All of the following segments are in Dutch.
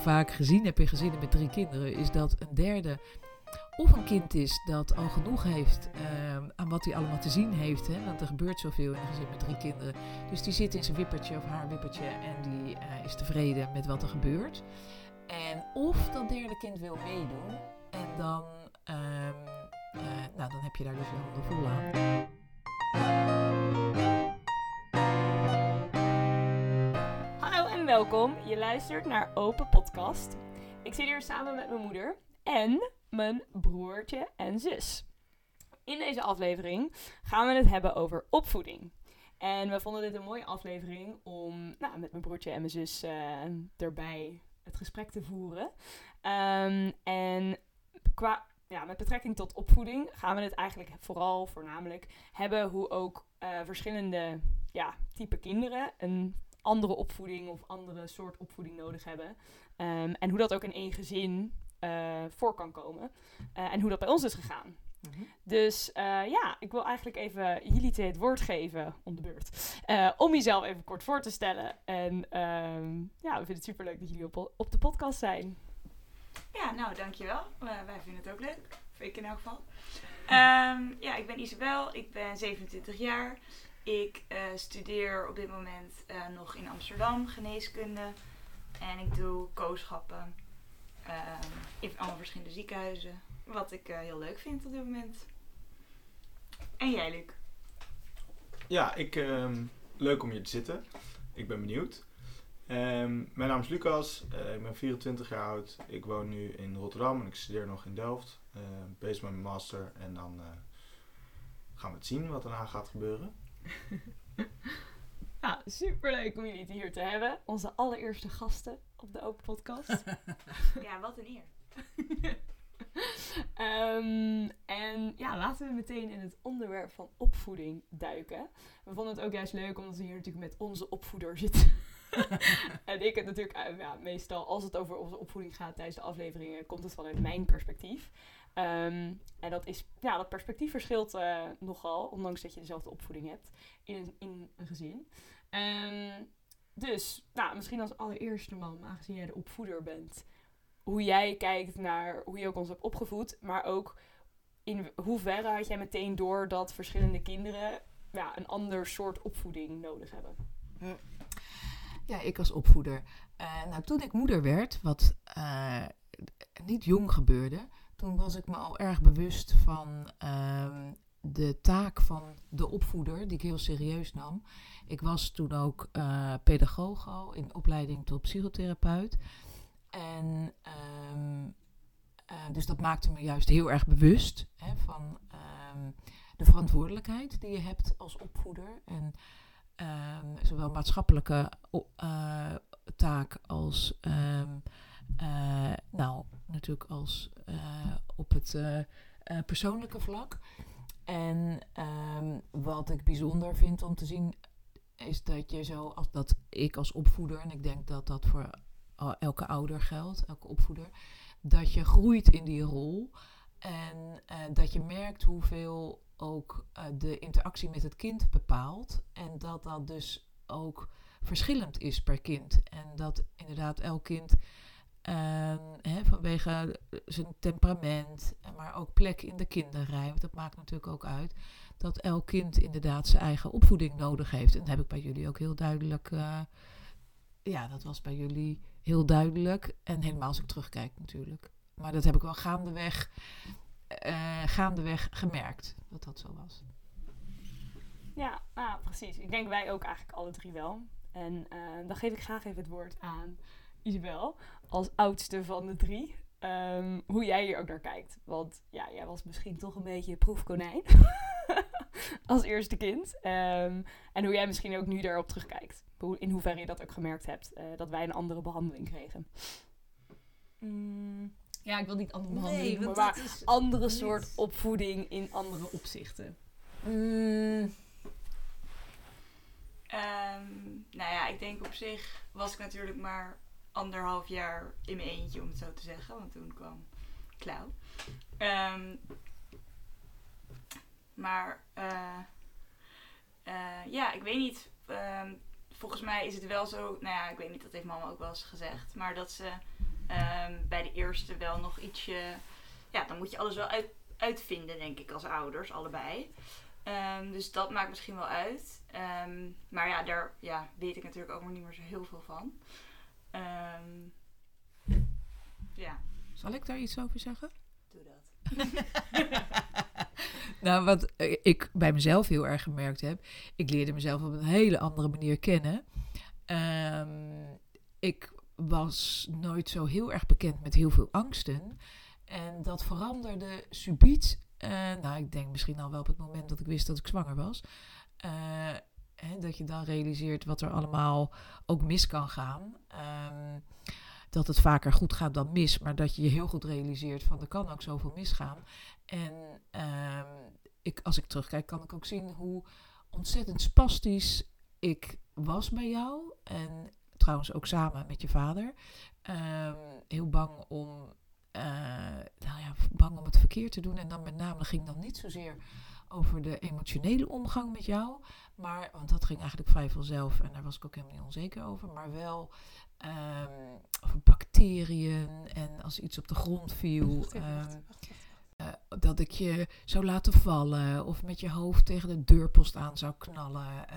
vaak gezien heb in gezinnen met drie kinderen, is dat een derde of een kind is dat al genoeg heeft ehm, aan wat hij allemaal te zien heeft. Hè? Want er gebeurt zoveel in een gezin met drie kinderen. Dus die zit in zijn wippertje of haar wippertje en die eh, is tevreden met wat er gebeurt. En of dat derde kind wil meedoen. En dan, ehm, eh, nou, dan heb je daar dus je handen vol aan. Hallo en welkom. Je luistert naar Open Podcast. Ik zit hier samen met mijn moeder en mijn broertje en zus. In deze aflevering gaan we het hebben over opvoeding. En we vonden dit een mooie aflevering om nou, met mijn broertje en mijn zus eh, erbij het gesprek te voeren. Ehm, en qua, ja, met betrekking tot opvoeding gaan we het eigenlijk vooral voornamelijk hebben hoe ook eh, verschillende ja, type kinderen een andere opvoeding of andere soort opvoeding nodig hebben. Ehm, en hoe dat ook in één gezin eh, voor kan komen. Eh, en hoe dat bij ons is gegaan. Dus eh, ja, ik wil eigenlijk even jullie twee het woord geven om de beurt. Eh, om jezelf even kort voor te stellen. En ehm, ja, we vinden het superleuk dat jullie op, op de podcast zijn. Ja, nou dankjewel. Uh, wij vinden het ook leuk. Of ik in elk geval. Um, ja, ik ben Isabel. Ik ben 27 jaar. Ik uh, studeer op dit moment uh, nog in Amsterdam geneeskunde. En ik doe kooschappen in allemaal verschillende ziekenhuizen. Wat ik heel leuk vind op dit moment. En jij, Luc? Ja, ik, um, leuk om hier te zitten. Ik ben benieuwd. Um, mijn naam is Lucas, uh, ik ben 24 jaar oud. Ik woon nu in Rotterdam en ik studeer nog in Delft. Uh, bezig met mijn master en dan uh, gaan we het zien wat daarna gaat gebeuren. nou, superleuk om jullie hier te hebben. Onze allereerste gasten op de Open Podcast. ja, wat een eer. um, en ja, laten we meteen in het onderwerp van opvoeding duiken. We vonden het ook juist leuk omdat we hier natuurlijk met onze opvoeder zitten. en ik het natuurlijk, ja, meestal als het over onze opvoeding gaat tijdens de afleveringen, komt het vanuit mijn perspectief. Um, en dat, is, ja, dat perspectief verschilt uh, nogal, ondanks dat je dezelfde opvoeding hebt in een, in een gezin. Um, dus, nou, misschien als allereerste man, aangezien jij de opvoeder bent, hoe jij kijkt naar hoe je ook ons hebt opgevoed, maar ook in hoeverre had jij meteen door dat verschillende kinderen ja, een ander soort opvoeding nodig hebben? Ja, ik als opvoeder. Uh, nou, toen ik moeder werd, wat uh, niet jong gebeurde, toen was ik me al erg bewust van uh, de taak van de opvoeder, die ik heel serieus nam. Ik was toen ook uh, pedagoog al in opleiding tot psychotherapeut. En um, uh, dus dat maakte me juist heel erg bewust hè, van um, de verantwoordelijkheid die je hebt als opvoeder. En zowel maatschappelijke uh, taak als, nou, natuurlijk als op het persoonlijke vlak. En wat ik bijzonder vind om te zien, is dat je zo, als dat ik als opvoeder, en ik denk dat dat voor elke ouder geldt, elke opvoeder, dat je groeit in die rol. En dat je merkt hoeveel ook de interactie met het kind bepaalt. En dat dat dus ook verschillend is per kind. En dat inderdaad elk kind uh, hè, vanwege zijn temperament, maar ook plek in de kinderrij, want dat maakt natuurlijk ook uit dat elk kind inderdaad zijn eigen opvoeding nodig heeft en dat heb ik bij jullie ook heel duidelijk uh, ja, dat was bij jullie heel duidelijk. En helemaal als ik terugkijk natuurlijk. Maar dat heb ik wel gaandeweg, uh, gaandeweg gemerkt dat dat zo was. Ja, nou, precies. Ik denk wij ook eigenlijk alle drie wel. En dan geef ik graag even het woord aan Isabel, als oudste van de drie. Um, hoe jij hier ook naar kijkt. Want ja, jij was misschien toch een beetje proefkonijn. als eerste kind. Um, en hoe jij misschien ook nu daarop terugkijkt. In hoeverre je dat ook gemerkt hebt. Uh, dat wij een andere behandeling kregen. Mm, ja, ik wil niet andere behandeling nee, noemen, maar is andere niet... soort opvoeding in andere opzichten. Mm. Um, nou ja, ik denk op zich was ik natuurlijk maar anderhalf jaar in mijn eentje, om het zo te zeggen. Want toen kwam Klauw. Um, maar uh, uh, ja, ik weet niet. Um, volgens mij is het wel zo. Nou ja, ik weet niet, dat heeft mama ook wel eens gezegd. Maar dat ze Ehm, bij de eerste wel nog ietsje... Ja, dan moet je alles wel uit, uitvinden, denk ik, als ouders, allebei. Ehm, dus dat maakt misschien wel uit. Ehm, maar ja, daar ja, weet ik natuurlijk ook nog niet meer zo heel veel van. Ehm, ja, Zal ik daar iets over zeggen? doe dat. nou, wat eh, ik bij mezelf heel erg gemerkt heb, ik leerde mezelf op een hele andere manier kennen. Ehm, ik was nooit zo heel erg bekend met heel veel angsten. En dat veranderde subiet. eh, nou, ik denk misschien al wel op het moment dat ik wist dat ik zwanger was. Eh, dat je dan realiseert wat er allemaal ook mis kan gaan. Ehm, dat het vaker goed gaat dan mis, maar dat je je heel goed realiseert van er kan ook zoveel misgaan. En ehm, ik, als ik terugkijk, kan ik ook zien hoe ontzettend spastisch ik was bij jou. En trouwens ook samen met je vader. Ehm, heel bang om, eh, nou ja, bang om het verkeerd te doen. En dan met name ging dan niet zozeer over de emotionele omgang met jou. Maar, want dat ging eigenlijk vrij vanzelf en daar was ik ook helemaal niet onzeker over. Maar wel ehm, over bacteriën en als iets op de grond viel. Ehm, eh, dat ik je zou laten vallen of met je hoofd tegen de deurpost aan zou knallen. eh.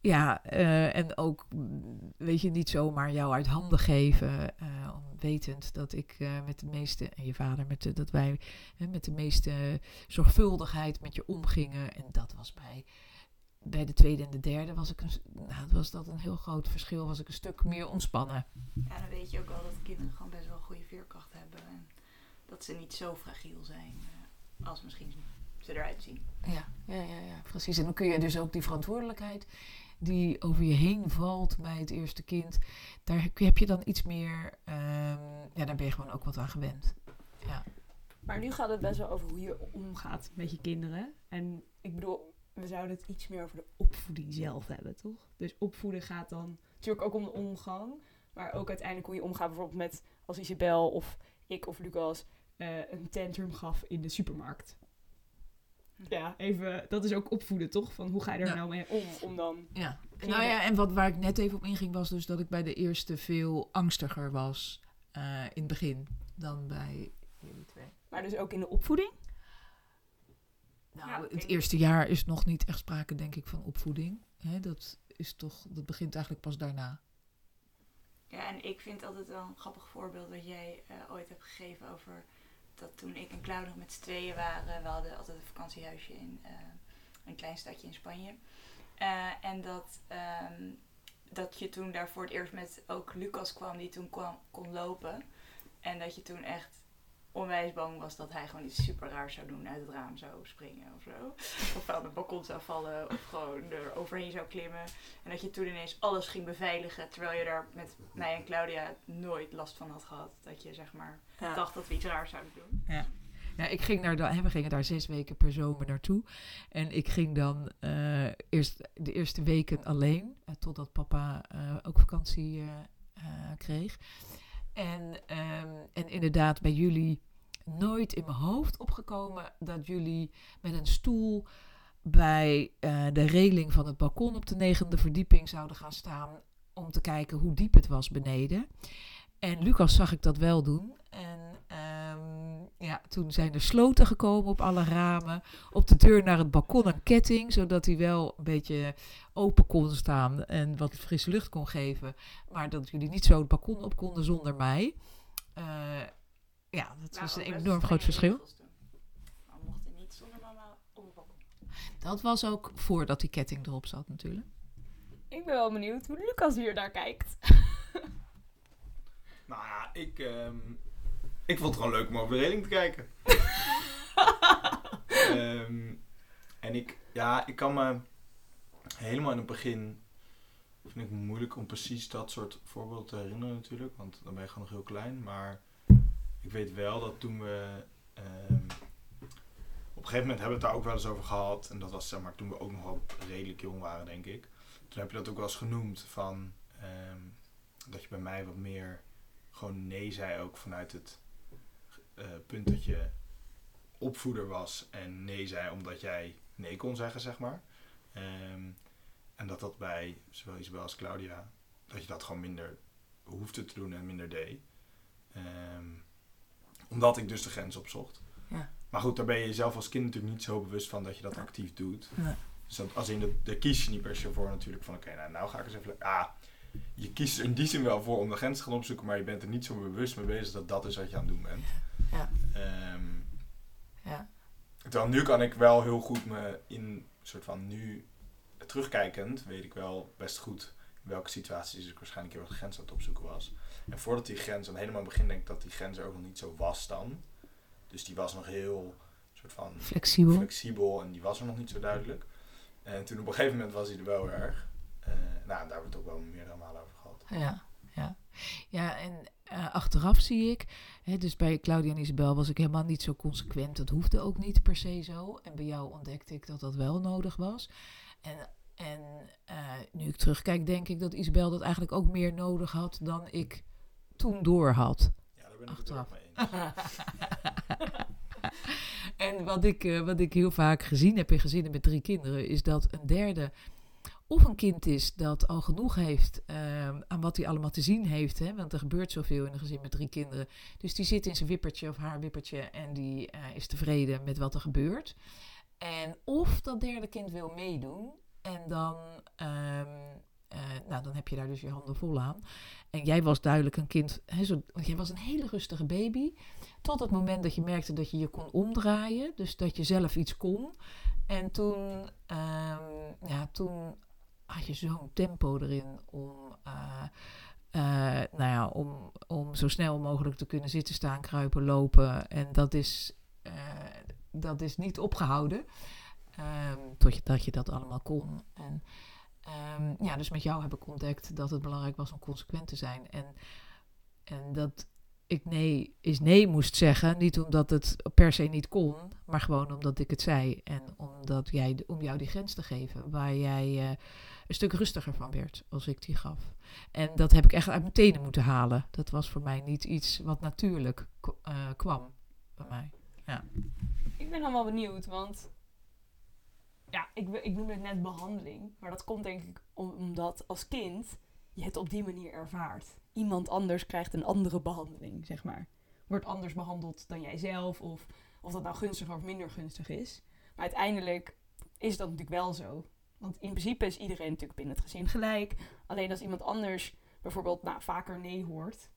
ja, eh, en ook, mm, weet je, niet zomaar jou uit handen geven, om- wetend dat ik met de meeste, en je vader, met de, dat wij hè, met de meeste zorgvuldigheid met je omgingen. En dat was bij, bij de tweede en de derde, was, ik een, nou, was dat een heel groot verschil, was ik een stuk meer ontspannen. Ja, dan weet je ook wel dat kinderen gewoon best wel goede veerkracht hebben. En dat ze niet zo fragiel zijn eh, als misschien ze eruit zien. Ja, ja, ja, ja, precies. En dan kun je dus ook die verantwoordelijkheid die over je heen valt bij het eerste kind, daar heb je- dan iets meer, ehm, ja, daar ben je gewoon ook wat aan gewend. Maar nu gaat het best wel over hoe je omgaat met je kinderen. En ik bedoel, we zouden het iets meer over de opvoeding zelf hebben, toch? Dus opvoeden gaat dan natuurlijk ook om de omgang. Maar ook uiteindelijk hoe je omgaat bijvoorbeeld met als Isabel of ik of Lucas eh, een tantrum gaf in de supermarkt. Ja, even, dat is ook opvoeden, toch? Van hoe ga je er Ja. nou mee om? Om dan Ja. Nou ja, en wat, waar ik net even op inging was dus dat ik bij de eerste veel angstiger was eh, in het begin dan bij jullie twee. Maar dus ook in de opvoeding? Nou, Ja, het eerste jaar is nog niet echt sprake, denk ik, van opvoeding. Hè, dat, is toch, dat begint eigenlijk pas daarna. Ja, en ik vind altijd wel een grappig voorbeeld wat jij eh, ooit hebt gegeven over dat toen ik en Claude nog met z'n tweeën waren. We hadden altijd een vakantiehuisje in eh, een klein stadje in Spanje. Eh, en dat, ehm, dat je toen daar voor het eerst met ook Lucas kwam, die toen kwam, kon lopen. En dat je toen echt onwijs bang was dat hij gewoon iets super raars zou doen, uit het raam zou springen of zo. Of aan het balkon zou vallen of gewoon er overheen zou klimmen. En dat je toen ineens alles ging beveiligen, terwijl je daar met mij en Claudia nooit last van had gehad. Dat je zeg maar dacht dat we iets raars zouden doen. Ja, ik ging hè, we gingen daar zes weken per zomer naartoe. En ik ging dan eh, eerst de eerste weken alleen, eh, totdat papa eh, ook vakantie eh, eh, kreeg. En, ehm, en inderdaad, bij jullie nooit in mijn hoofd opgekomen dat jullie met een stoel bij eh, de reling van het balkon op de negende verdieping zouden gaan staan om te kijken hoe diep het was beneden. En Lucas zag ik dat wel doen. En ehm, ja, toen zijn er sloten gekomen op alle ramen. Op de deur naar het balkon een ketting, zodat hij wel een beetje open kon staan en wat frisse lucht kon geven. Maar dat jullie niet zo het balkon op konden zonder mij. Eh, ja, dat was een enorm groot verschil. We mochten niet zonder mama op het balkon. Dat was ook voordat die ketting erop zat natuurlijk. Ik ben wel benieuwd hoe Lucas hier naar kijkt. Nou ja, ik, ehm, ik vond het gewoon leuk om over de reling te kijken. Ehm, en ik, ja, ik kan me helemaal in het begin, vind ik het moeilijk om precies dat soort voorbeelden te herinneren natuurlijk, want dan ben je gewoon nog heel klein. Maar ik weet wel dat toen we, ehm, op een gegeven moment hebben we het daar ook wel eens over gehad, en dat was zeg maar toen we ook nog wel redelijk jong waren denk ik. Toen heb je dat ook wel eens genoemd van, ehm, dat je bij mij wat meer gewoon nee zei ook vanuit het eh, punt dat je opvoeder was en nee zei omdat jij nee kon zeggen, zeg maar. Ehm, en dat dat bij zowel Isabel als Claudia, dat je dat gewoon minder hoefde te doen en minder deed. Ehm, omdat ik dus de grens opzocht. Ja. Maar goed, daar ben je zelf als kind natuurlijk niet zo bewust van dat je dat actief doet. Nee. Dus dat, als in de, daar kies je niet per se voor natuurlijk van oké, nou, nou ga ik eens even... Ah, je kiest er in die zin wel voor om de grens te gaan opzoeken, maar je bent er niet zo bewust mee bezig dat dat is wat je aan het doen bent. Ja. Ehm, Ja. Terwijl nu kan ik wel heel goed me in soort van nu terugkijkend weet ik wel best goed in welke situaties ik waarschijnlijk heel erg de grens aan het opzoeken was. En voordat die grens, aan helemaal in het begin denk ik dat die grens er ook nog niet zo was dan. Dus die was nog heel soort van Flexibel. flexibel en die was er nog niet zo duidelijk. En toen op een gegeven moment was hij er wel erg. Eh, nou, daar hebben we het ook wel meerdere malen over gehad. Ja, ja. Ja, en eh, achteraf zie ik, dus bij Claudia en Isabel was ik helemaal niet zo consequent. Dat hoefde ook niet per se zo. En bij jou ontdekte ik dat dat wel nodig was. En, en eh, nu ik terugkijk, denk ik dat Isabel dat eigenlijk ook meer nodig had dan ik toen door had. Ja, daar ben ik het ook Achteraf. mee eens. en wat ik, eh, wat ik heel vaak gezien heb in gezinnen met drie kinderen, is dat een derde of een kind is dat al genoeg heeft eh, aan wat hij allemaal te zien heeft. Hè? Want er gebeurt zoveel in een gezin met drie kinderen. Dus die zit in zijn wippertje of haar wippertje en die eh, is tevreden met wat er gebeurt. En of dat derde kind wil meedoen. En dan, ehm, eh, nou, dan heb je daar dus je handen vol aan. En jij was duidelijk een kind, hè, zo, jij was een hele rustige baby. Tot het moment dat je merkte dat je je kon omdraaien. Dus dat je zelf iets kon. En toen, ehm, ja, toen had je zo'n tempo erin om, eh, eh, nou ja, om, om zo snel mogelijk te kunnen zitten, staan, kruipen, lopen. En dat is, eh, dat is niet opgehouden. ehm, tot je, dat allemaal kon. En ehm, ja, dus met jou heb ik ontdekt dat het belangrijk was om consequent te zijn. En, en dat ik nee is nee moest zeggen. Niet omdat het per se niet kon, maar gewoon omdat ik het zei. En omdat jij, om jou die grens te geven, waar jij een stuk rustiger van werd als ik die gaf. En dat heb ik echt uit mijn tenen moeten halen. Dat was voor mij niet iets wat natuurlijk eh, kwam bij mij. Ik ben dan wel benieuwd, want ja, ik, ik noemde het net behandeling. Maar dat komt denk ik om- omdat als kind je het op die manier ervaart. Iemand anders krijgt een andere behandeling, zeg maar. Wordt anders behandeld dan jijzelf, of of dat nou gunstiger of minder gunstig is. Maar uiteindelijk is dat natuurlijk wel zo. Want in principe is iedereen natuurlijk binnen het gezin gelijk. Alleen als iemand anders bijvoorbeeld nou, vaker nee hoort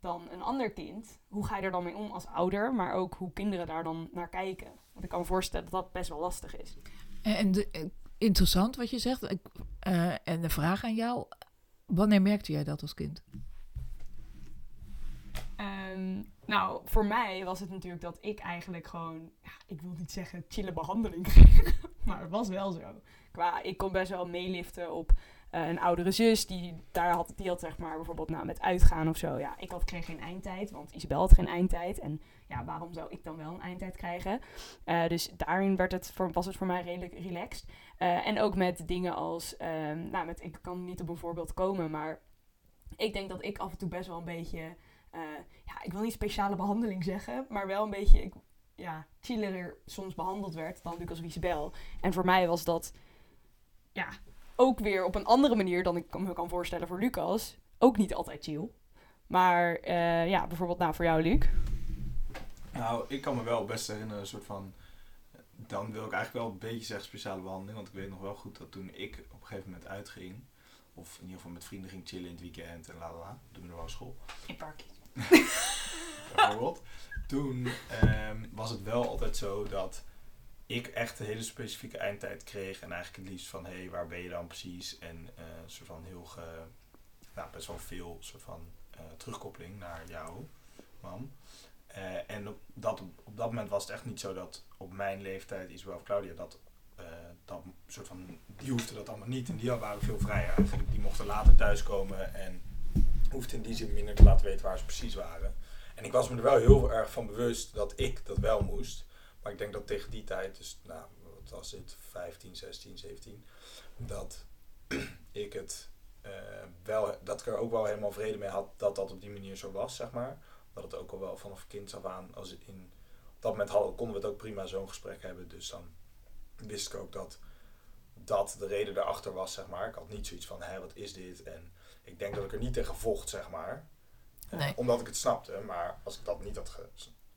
dan een ander kind, hoe ga je er dan mee om als ouder, maar ook hoe kinderen daar dan naar kijken? Want ik kan me voorstellen dat dat best wel lastig is. En, en eh, interessant wat je zegt. Eh, en de vraag aan jou. Wanneer merkte jij dat als kind? Ehm, nou, voor mij was het natuurlijk dat ik eigenlijk gewoon, ja, ik wil niet zeggen chille behandeling kreeg, maar het was wel zo. Qua, ik kon best wel meeliften op eh, een oudere zus, die, daar had, die zeg maar bijvoorbeeld nou, met uitgaan of zo. Ja, ik had, kreeg geen eindtijd, want Isabel had geen eindtijd. En ja, waarom zou ik dan wel een eindtijd krijgen? Eh, dus daarin werd het voor, was het voor mij redelijk relaxed. Eh, en ook met dingen als, ehm, nou, met, ik kan niet op een voorbeeld komen, maar ik denk dat ik af en toe best wel een beetje eh, ja, ik wil niet speciale behandeling zeggen, maar wel een beetje ik, ja, chiller soms behandeld werd dan Lucas of Isabel. En voor mij was dat ja, ook weer op een andere manier dan ik me kan voorstellen voor Lucas. Ook niet altijd chill. Maar eh, ja, bijvoorbeeld nou voor jou, Luc. Nou, ik kan me wel best herinneren, een soort van. Dan wil ik eigenlijk wel een beetje zeggen speciale behandeling. Want ik weet nog wel goed dat toen ik op een gegeven moment uitging. Of in ieder geval met vrienden ging chillen in het weekend en la la la. De middelbare school. In parkje. bijvoorbeeld. Toen ehm, was het wel altijd zo dat ik echt een hele specifieke eindtijd kreeg. En eigenlijk het liefst van, hé, hey, waar ben je dan precies? En een soort van heel, ge, nou, best wel veel soort van eh, terugkoppeling naar jou, mam. Eh, en op dat, op dat moment was het echt niet zo dat op mijn leeftijd, Isabel of Claudia, dat, dat soort van, die hoefde dat allemaal niet. En die waren veel vrijer eigenlijk. Die mochten later thuiskomen en hoefden in die zin minder te laten weten waar ze precies waren. En ik was me er wel heel erg van bewust dat ik dat wel moest. Maar ik denk dat tegen die tijd, dus nou, wat was het, 15, 16, 17, dat ik het eh, wel, dat ik er ook wel helemaal vrede mee had dat dat op die manier zo was, zeg maar. Dat het ook al wel vanaf kinds af aan, als in, op dat moment hadden, konden we het ook prima zo'n gesprek hebben. Dus dan wist ik ook dat dat de reden daarachter was, zeg maar. Ik had niet zoiets van, hé, wat is dit? En ik denk dat ik er niet tegen vocht, zeg maar. Eh, Nee. Omdat ik het snapte, maar als ik dat niet had ge-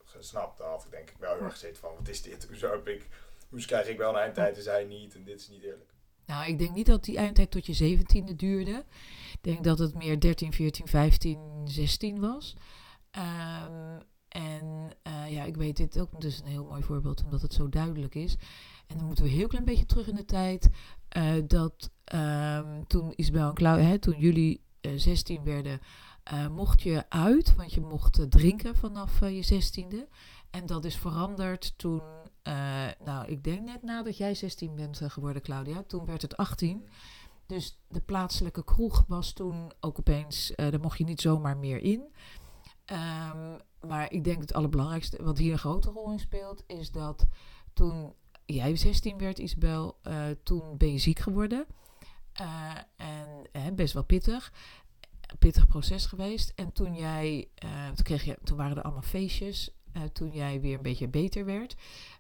gesnapt, dan had ik denk ik wel heel erg gezeten van, wat is dit? Hoezo heb ik, hoezo krijg ik wel een eindtijd en zij niet? En dit is niet eerlijk. Nou, ik denk niet dat die eindtijd tot je zeventiende duurde. Ik denk dat het meer 13, 14, 15, 16 was. Ehm, en eh, ja, ik weet dit ook dus een heel mooi voorbeeld, omdat het zo duidelijk is. En dan moeten we een heel klein beetje terug in de tijd. Eh, dat ehm, toen Isabel en Claudia, hè, toen jullie eh, 16 werden, eh, mocht je uit, want je mocht eh, drinken vanaf eh, je zestiende. En dat is veranderd toen, eh, nou, ik denk net nadat jij 16 bent eh, geworden, Claudia. Toen werd het 18. Dus de plaatselijke kroeg was toen ook opeens, eh daar mocht je niet zomaar meer in. Ehm, maar ik denk het allerbelangrijkste, wat hier een grote rol in speelt, is dat toen jij 16 werd, Isabel, eh, toen ben je ziek geworden. Eh, en best wel pittig. Pittig proces geweest. En toen jij, eh, toen, kreeg je, toen waren er allemaal feestjes. toen jij weer een beetje beter werd.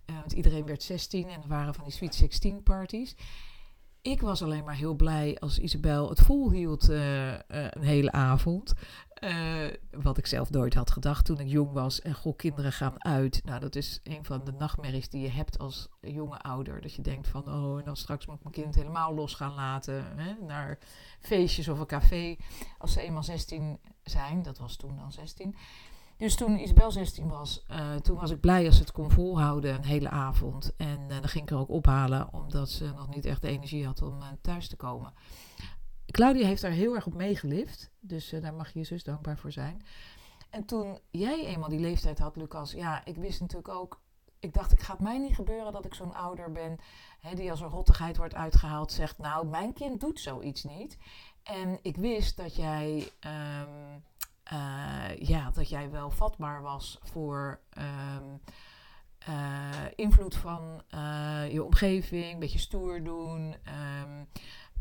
Want iedereen werd 16 en er waren van die Sweet 16 parties. Ik was alleen maar heel blij als Isabel het volhield eh, eh, een hele avond. Eh, wat ik zelf nooit had gedacht toen ik jong was. En goh, kinderen gaan uit. Nou, dat is een van de nachtmerries die je hebt als jonge ouder. Dat je denkt van, oh, en dan straks moet ik mijn kind helemaal los gaan laten. Hè, naar feestjes of een café. Als ze eenmaal 16 zijn, dat was toen dan 16. Dus toen Isabel 16 was, eh, toen was ik blij als ze het kon volhouden een hele avond. En eh, dan ging ik er ook ophalen, omdat ze nog niet echt de energie had om thuis te komen. Claudia heeft daar heel erg op meegelift, dus eh, daar mag je zus dankbaar voor zijn. En toen jij eenmaal die leeftijd had, Lucas, ja, ik wist natuurlijk ook, ik dacht, ik gaat mij niet gebeuren dat ik zo'n ouder ben, hè, die als een rottigheid wordt uitgehaald, zegt, nou, mijn kind doet zoiets niet. En ik wist dat jij, ehm, eh, ja, dat jij wel vatbaar was voor ehm, eh, invloed van je omgeving, een beetje stoer doen. ehm,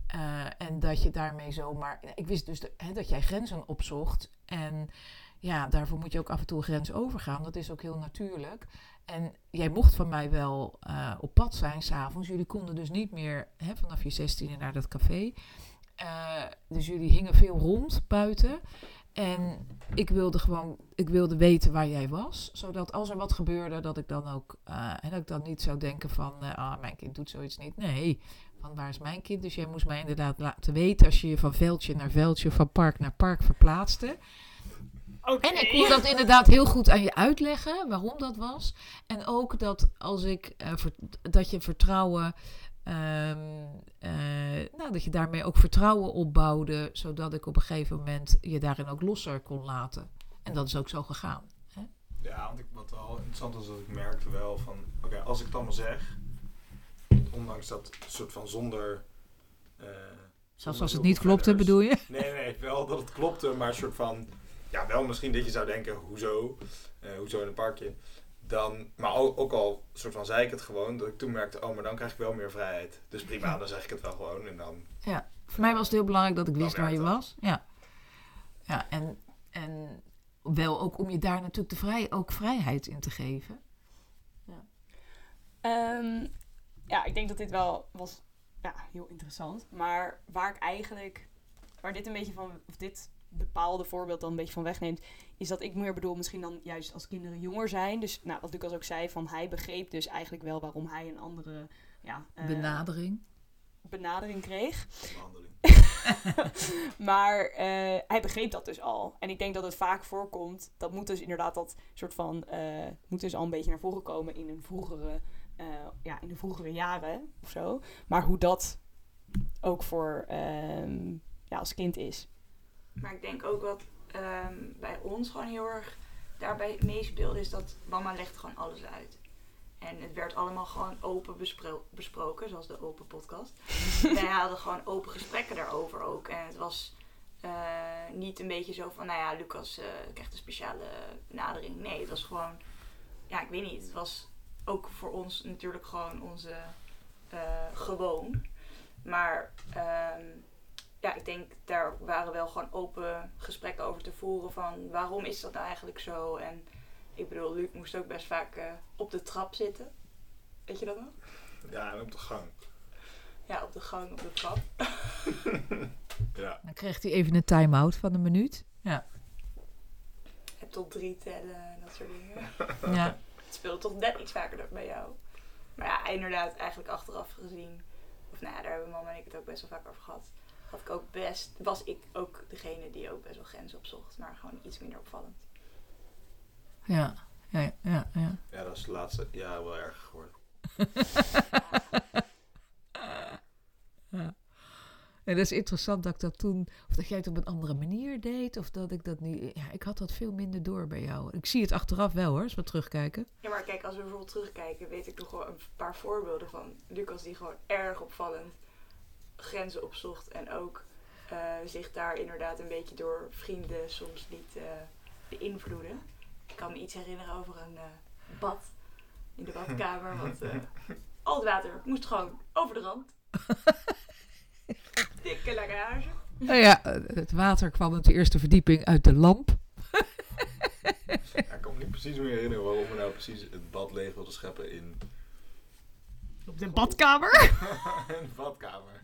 eh, en dat je daarmee zomaar. Ik wist dus hè, dat jij grenzen opzocht. En ja, daarvoor moet je ook af en toe grens overgaan. Dat is ook heel natuurlijk. En jij mocht van mij wel eh, op pad zijn s'avonds. Jullie konden dus niet meer hè, vanaf je 16e naar dat café. Eh, dus jullie hingen veel rond buiten. En ik wilde gewoon, ik wilde weten waar jij was. Zodat als er wat gebeurde, dat ik dan ook, en dat ik dan niet zou denken van, ah, mijn kind doet zoiets niet. Nee, van waar is mijn kind? Dus jij moest mij inderdaad laten weten als je je van veldje naar veldje, van park naar park verplaatste. En ik kon dat inderdaad heel goed aan je uitleggen, waarom dat was. En ook dat als ik, eh, ver- dat je vertrouwen, ehm, eh, nou, dat je daarmee ook vertrouwen opbouwde, zodat ik op een gegeven moment je daarin ook losser kon laten. En dat is ook zo gegaan. Ja, want ik, wat wel interessant was, dat ik merkte wel van, oké, als ik het allemaal zeg, ondanks dat soort van zonder... eh, Zelfs als het niet klopte, bedoel je? Nee, nee, wel dat het klopte, maar een soort van, ja, wel misschien dat je zou denken, hoezo, Eh, hoezo in een parkje. Dan, maar ook, ook al soort van zei ik het gewoon, dat ik toen merkte, oh, maar dan krijg ik wel meer vrijheid. Dus prima, dan zeg ik het wel gewoon en dan... Voor mij was het heel belangrijk dat ik wist waar je was. Ja, ja en, en wel ook om je daar natuurlijk de vrij, ook vrijheid in te geven. Ehm, ja, ik denk dat dit wel was ja, heel interessant. Maar waar ik eigenlijk, waar dit een beetje van, of dit bepaalde voorbeeld dan een beetje van wegneemt, is dat ik meer bedoel misschien dan juist als kinderen jonger zijn. Dus nou, wat Lucas ook zei, van hij begreep dus eigenlijk wel waarom hij een andere ja, eh, Benadering. Benadering kreeg. behandeling. maar eh, hij begreep dat dus al. En ik denk dat het vaak voorkomt. Dat moet dus inderdaad dat soort van. eh, moet dus al een beetje naar voren komen in een vroegere. eh, ja, in de vroegere jaren of zo. Maar hoe dat ook voor. ehm, ja, als kind is. Maar ik denk ook wat ehm, bij ons gewoon heel erg daarbij meespeelde, is dat mama legt gewoon alles uit. En het werd allemaal gewoon open bespro- besproken, zoals de open podcast. Wij hadden gewoon open gesprekken daarover ook. En het was eh, niet een beetje zo van, nou ja, Lucas eh, krijgt een speciale benadering. Nee, het was gewoon, ja, ik weet niet. Het was ook voor ons natuurlijk gewoon onze eh, gewoon. Maar ehm, ja, ik denk daar waren wel gewoon open gesprekken over te voeren van waarom is dat nou eigenlijk zo? En ik bedoel, Luc moest ook best vaak eh, op de trap zitten. Weet je dat nog? Ja, en op de gang. Ja, op de gang, op de trap. Ja. Dan kreeg hij even een time-out van een minuut. Ja. En tot drie tellen en dat soort dingen. Ja. Het speelde toch net iets vaker dan bij jou. Maar ja, inderdaad, eigenlijk achteraf gezien. Of nou ja, daar hebben mama en ik het ook best wel vaak over gehad. Had ik ook best, was ik ook degene die ook best wel grenzen opzocht. Maar gewoon iets minder opvallend. Ja. Ja, ja, ja. Ja, dat is de laatste jaar wel erg geworden. Ja. Ja, dat is interessant dat ik dat toen, of dat jij het op een andere manier deed, of dat ik dat niet. Ja, ik had dat veel minder door bij jou. Ik zie het achteraf wel hoor, als we terugkijken. Ja, maar kijk, als we bijvoorbeeld terugkijken, weet ik nog wel een paar voorbeelden van Lucas die gewoon erg opvallend grenzen opzocht. En ook eh, zich daar inderdaad een beetje door vrienden soms liet eh, beïnvloeden. Ik kan me iets herinneren over een eh, bad in de badkamer. Want eh, al het water moest gewoon over de rand. Dikke lekkage. Nou ja, het water kwam op de eerste verdieping uit de lamp. Ja, ik kan me niet precies meer herinneren waarom we nou precies het bad leeg wilden scheppen in Op de badkamer? een badkamer.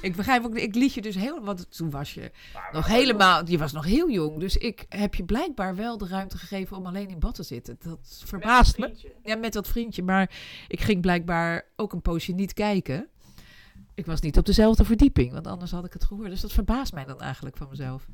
Ik begrijp ook, ik liet je dus heel, want toen was je Maar nog helemaal, je was nog heel jong. Dus ik heb je blijkbaar wel de ruimte gegeven om alleen in bad te zitten. Dat verbaast me. Ja, met dat vriendje. Maar ik ging blijkbaar ook een poosje niet kijken. Ik was niet op dezelfde verdieping, want anders had ik het gehoord. Dus dat verbaast mij dan eigenlijk van mezelf.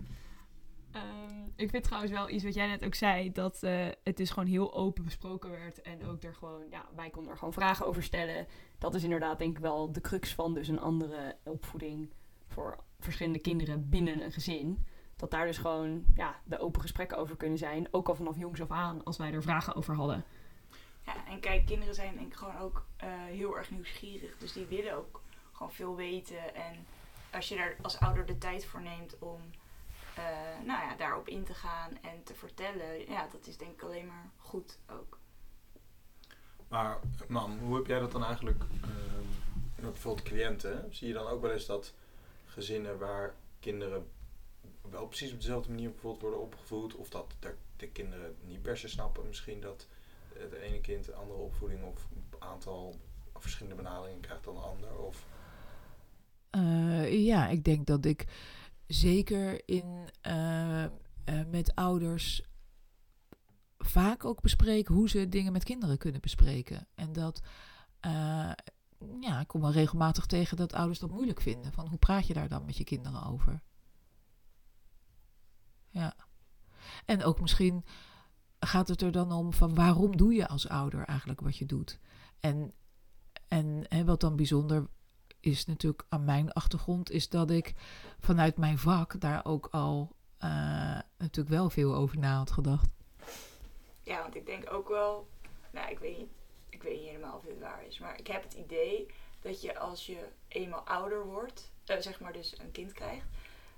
Ik vind trouwens wel iets wat jij net ook zei, dat eh, het dus gewoon heel open besproken werd. En ook er gewoon, ja, wij konden er gewoon vragen over stellen. Dat is inderdaad denk ik wel de crux van dus een andere opvoeding voor verschillende kinderen binnen een gezin. Dat daar dus gewoon ja, de open gesprekken over kunnen zijn. Ook al vanaf jongs af aan, als wij er vragen over hadden. Ja, en kijk, kinderen zijn denk ik gewoon ook eh, heel erg nieuwsgierig. Dus die willen ook gewoon veel weten. En als je daar als ouder de tijd voor neemt om eh, nou ja, daarop in te gaan en te vertellen, ja, dat is denk ik alleen maar goed ook. Maar mam, hoe heb jij dat dan eigenlijk ehm, met bijvoorbeeld cliënten? Zie je dan ook wel eens dat gezinnen waar kinderen wel precies op dezelfde manier bijvoorbeeld worden opgevoed, of dat de, de kinderen niet per se snappen misschien dat het ene kind een andere opvoeding of een aantal verschillende benaderingen krijgt dan de ander? Of Eh, ja, ik denk dat ik zeker in, eh, eh, met ouders vaak ook bespreek hoe ze dingen met kinderen kunnen bespreken. En dat, eh, ja, ik kom wel regelmatig tegen dat ouders dat moeilijk vinden. Van hoe praat je daar dan met je kinderen over? Ja. En ook misschien gaat het er dan om van waarom doe je als ouder eigenlijk wat je doet? En, en hè, wat dan bijzonder is natuurlijk aan mijn achtergrond, is dat ik vanuit mijn vak daar ook al eh, natuurlijk wel veel over na had gedacht. Ja, want ik denk ook wel, nou, ik weet niet, ik weet niet helemaal of dit waar is, maar ik heb het idee dat je als je eenmaal ouder wordt, eh, zeg maar dus een kind krijgt,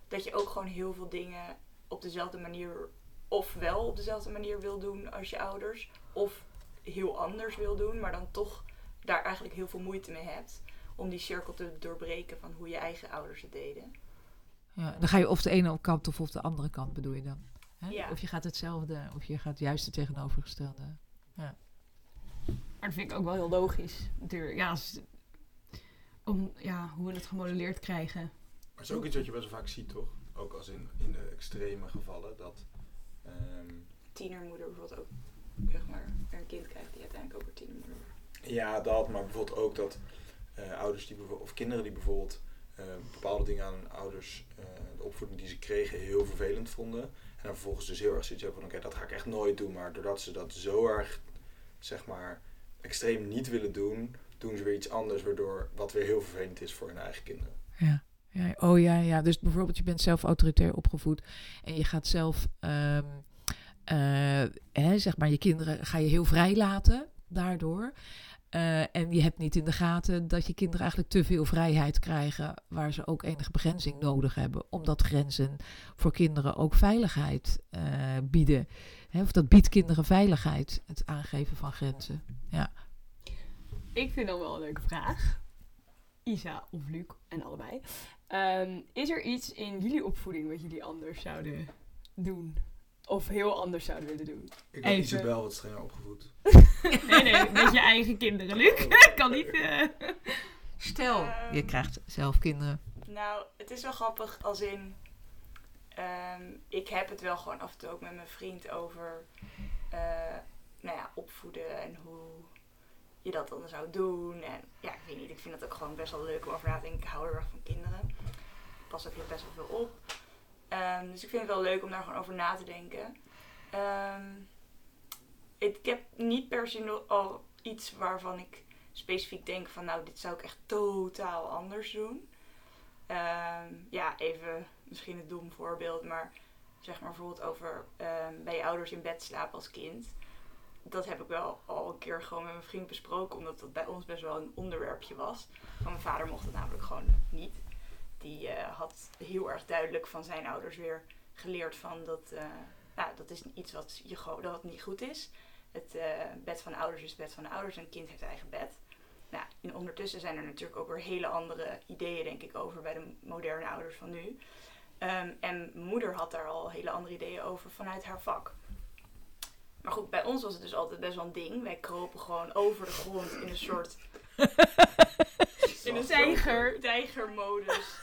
dat je ook gewoon heel veel dingen op dezelfde manier, of wel op dezelfde manier wil doen als je ouders, of heel anders wil doen, maar dan toch daar eigenlijk heel veel moeite mee hebt om die cirkel te doorbreken van hoe je eigen ouders het deden. Ja, dan ga je of de ene kant of of de andere kant bedoel je dan. Hè? Ja. Of je gaat hetzelfde, of je gaat juist het tegenovergestelde. Maar dat vind ik ook wel heel logisch. Natuurlijk, ja, als- om ja, hoe we het gemodelleerd krijgen. Maar het is ook iets wat je best wel vaak ziet, toch? Ook als in, in de extreme gevallen. Dat, ehm, Tienermoeder bijvoorbeeld ook, zeg maar, een kind krijgt die uiteindelijk ook een tienermoeder ja, dat, maar bijvoorbeeld ook dat eh, ouders die bijvoorbeeld, of kinderen die bijvoorbeeld eh, bepaalde dingen aan hun ouders, eh, de opvoeding die ze kregen, heel vervelend vonden. En dan vervolgens dus heel erg zoiets hebben van, oké, dat ga ik echt nooit doen. Maar doordat ze dat zo erg, zeg maar, extreem niet willen doen, doen ze weer iets anders, waardoor wat weer heel vervelend is voor hun eigen kinderen. Ja. ja. Oh ja, ja. Dus bijvoorbeeld je bent zelf autoritair opgevoed en je gaat zelf, ehm, eh, hè, zeg maar, je kinderen ga je heel vrij laten daardoor. Eh, en je hebt niet in de gaten dat je kinderen eigenlijk te veel vrijheid krijgen, waar ze ook enige begrenzing nodig hebben, omdat grenzen voor kinderen ook veiligheid eh, bieden. Of dat biedt kinderen veiligheid, het aangeven van grenzen. Ik vind dan wel een leuke vraag. Isa of Luc, en allebei. Ehm, is er iets in jullie opvoeding wat jullie anders zouden doen? Of heel anders zouden willen doen? Ik Even. Isabel wat strenger opgevoed. Nee, nee, met je eigen kinderen, Luc. kan niet. eh. Stel, je Ehm. krijgt zelf kinderen. Nou, het is wel grappig als in. Ehm, ik heb het wel gewoon af en toe ook met mijn vriend over eh, nou ja, opvoeden en hoe je dat dan zou doen. En ja, ik weet niet, ik vind het ook gewoon best wel leuk om over na te denken. Ik hou heel erg van kinderen. Ik pas ook heel best wel veel op. Ehm, dus ik vind het wel leuk om daar gewoon over na te denken. Ehm, ik heb niet per se al iets waarvan ik specifiek denk van nou, dit zou ik echt totaal anders doen. Ehm, ja, even misschien een dom voorbeeld, maar zeg maar bijvoorbeeld over bij je ouders in bed slapen als kind. Dat heb ik wel al een keer gewoon met mijn vriend besproken, omdat dat bij ons best wel een onderwerpje was. Van mijn vader mocht het namelijk gewoon niet. Die eh, had heel erg duidelijk van zijn ouders weer geleerd van dat, eh, nou, dat is iets wat, je dat niet goed is. Het eh, bed van de ouders is het bed van de ouders en kind heeft eigen bed. Nou, ondertussen zijn er natuurlijk ook weer hele andere ideeën, denk ik, over bij de moderne ouders van nu. Ehm, en moeder had daar al hele andere ideeën over vanuit haar vak. Maar goed, bij ons was het dus altijd best wel een ding. Wij kropen gewoon over de grond in een soort tijger, tijgermodus.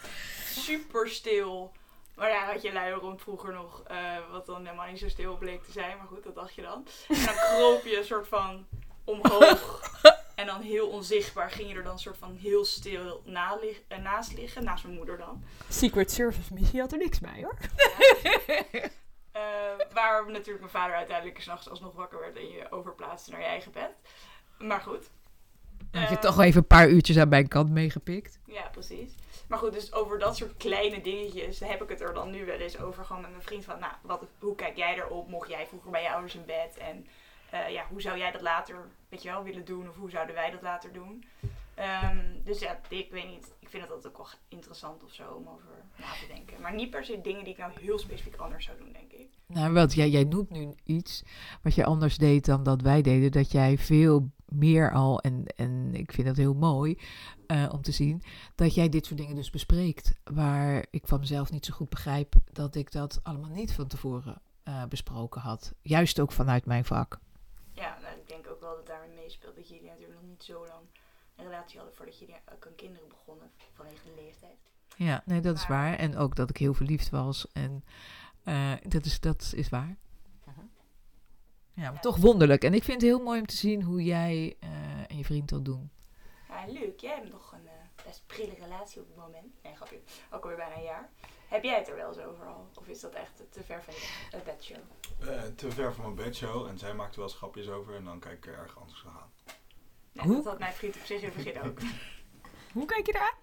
Super stil. Maar ja, had je lui rond vroeger nog, eh, wat dan helemaal niet zo stil bleek te zijn. Maar goed, dat dacht je dan. En dan kroop je een soort van omhoog. En dan heel onzichtbaar ging je er dan een soort van heel stil na lig- eh, naast liggen. Naast mijn moeder dan. Secret Service missie had er niks bij hoor. Eh, waar natuurlijk mijn vader uiteindelijk s'nachts alsnog wakker werd en je overplaatste naar je eigen bed. Maar goed. Had je Eh, toch wel even een paar uurtjes aan mijn kant meegepikt? Ja, precies. Maar goed, dus over dat soort kleine dingetjes heb ik het er dan nu wel eens over. Gewoon met mijn vriend van, nou, wat, hoe kijk jij erop? Mocht jij vroeger bij je ouders in bed? En eh, ja, hoe zou jij dat later, weet je wel, willen doen? Of hoe zouden wij dat later doen? Ehm, dus ja, ik weet niet. Ik vind het altijd ook wel interessant of zo om over na te denken. Maar niet per se dingen die ik nou heel specifiek anders zou doen, denk ik. Nou, want jij, jij noemt nu iets wat je anders deed dan dat wij deden. Dat jij veel meer al, en, en ik vind dat heel mooi eh, om te zien, dat jij dit soort dingen dus bespreekt. Waar ik van mezelf niet zo goed begrijp dat ik dat allemaal niet van tevoren eh, besproken had. Juist ook vanuit mijn vak. Ja, nou, ik denk ook wel dat daarmee meespeelt dat jullie natuurlijk nog niet zo lang een relatie hadden voordat ook aan kinderen begonnen vanwege de leeftijd. Ja, nee, dat is waar. En ook dat ik heel verliefd was. En eh, dat, is, dat is waar. Ja, maar Ja. toch wonderlijk. En ik vind het heel mooi om te zien hoe jij eh, en je vriend dat doen. Ja, leuk. Jij hebt nog een eh, best prille relatie op het moment. Nee, grapje. Ook alweer bijna een jaar. Heb jij het er wel eens over al? Of is dat echt te ver van je bedshow? Eh, te ver van mijn bedshow en zij maakte wel eens grapjes over en dan kijk ik er erg anders aan. Nee, Hoe? dat had mijn vriend op zich in het begin ook. Hoe kijk je eraan?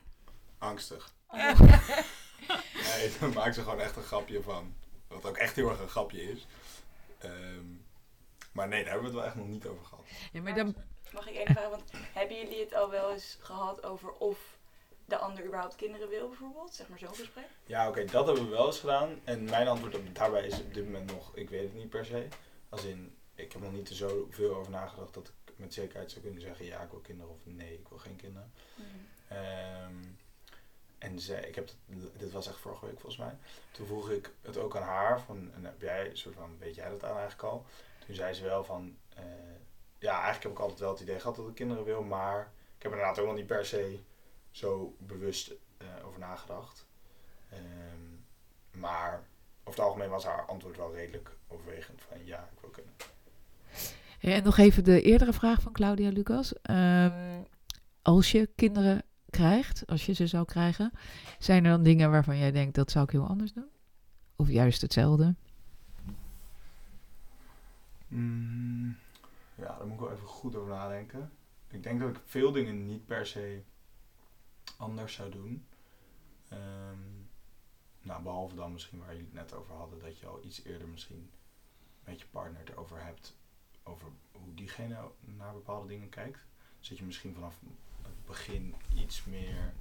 Angstig. Nee, dan maakt ze gewoon echt een grapje van. Wat ook echt heel erg een grapje is. Ehm, maar nee, daar hebben we het wel echt nog niet over gehad. Ja, maar dan, Mag ik even vragen? Want hebben jullie het al wel eens gehad over of de ander überhaupt kinderen wil bijvoorbeeld? Zeg maar zo'n gesprek. Ja, oké, dat hebben we wel eens gedaan. En mijn antwoord op, daarbij is op dit moment nog, ik weet het niet per se. Als in, ik heb nog niet er zo veel over nagedacht dat ik met zekerheid zou kunnen zeggen, ja, ik wil kinderen of nee, ik wil geen kinderen. Ehm, en zij, ik heb het, dit was echt vorige week volgens mij. Toen vroeg ik het ook aan haar van, en heb jij, soort van, weet jij dat aan eigenlijk al? Toen zei ze wel van, eh, ja, eigenlijk heb ik altijd wel het idee gehad dat ik kinderen wil, maar ik heb er inderdaad ook nog niet per se zo bewust eh, over nagedacht. Ehm, maar over het algemeen was haar antwoord wel redelijk overwegend van ja, ik wil kunnen. Ja, en nog even de eerdere vraag van Claudia Lucas. Ehm, als je kinderen krijgt, als je ze zou krijgen, zijn er dan dingen waarvan jij denkt dat zou ik heel anders doen? Of juist hetzelfde? Mm, ja, daar moet ik wel even goed over nadenken. Ik denk dat ik veel dingen niet per se anders zou doen. Ehm, nou, behalve dan misschien waar jullie het net over hadden, dat je al iets eerder misschien met je partner erover hebt, over hoe diegene naar bepaalde dingen kijkt. Dus dat je misschien vanaf het begin iets meer,